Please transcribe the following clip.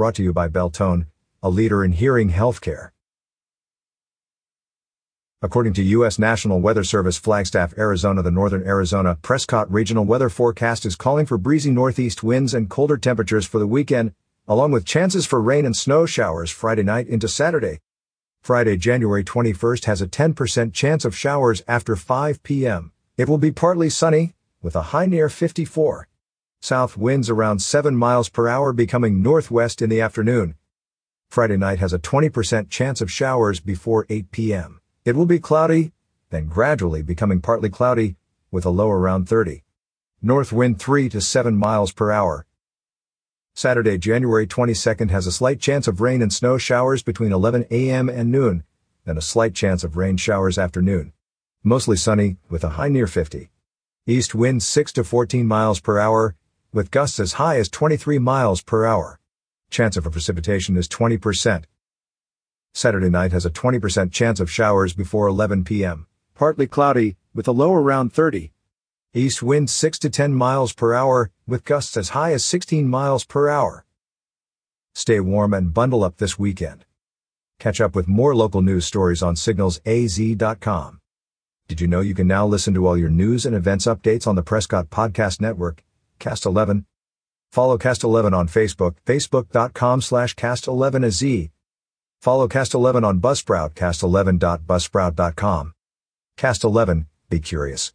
Brought to you by Beltone, a leader in hearing healthcare. According to U.S. National Weather Service Flagstaff, Arizona, the northern Arizona Prescott Regional Weather Forecast is calling for breezy northeast winds and colder temperatures for the weekend, along with chances for rain and snow showers Friday night into Saturday. Friday, January 21st has a 10% chance of showers after 5 p.m. It will be partly sunny, with a high near 54. South winds around 7 miles per hour becoming northwest in the afternoon. Friday night has a 20% chance of showers before 8 p.m. It will be cloudy, then gradually becoming partly cloudy, with a low around 30. North wind 3 to 7 miles per hour. Saturday, January 22nd has a slight chance of rain and snow showers between 11 a.m. and noon, then a slight chance of rain showers afternoon. Mostly sunny, with a high near 50. East wind 6 to 14 miles per hour, with gusts as high as 23 miles per hour. Chance of precipitation is 20%. Saturday night has a 20% chance of showers before 11 p.m. Partly cloudy, with a low around 30. East wind 6 to 10 miles per hour, with gusts as high as 16 miles per hour. Stay warm and bundle up this weekend. Catch up with more local news stories on signalsaz.com. Did you know you can now listen to all your news and events updates on the Prescott Podcast Network, Cast 11? Follow Cast 11 on Facebook, facebook.com slash cast11az, Follow Cast 11 on Buzzsprout, cast11.buzzsprout.com. Cast 11, be curious.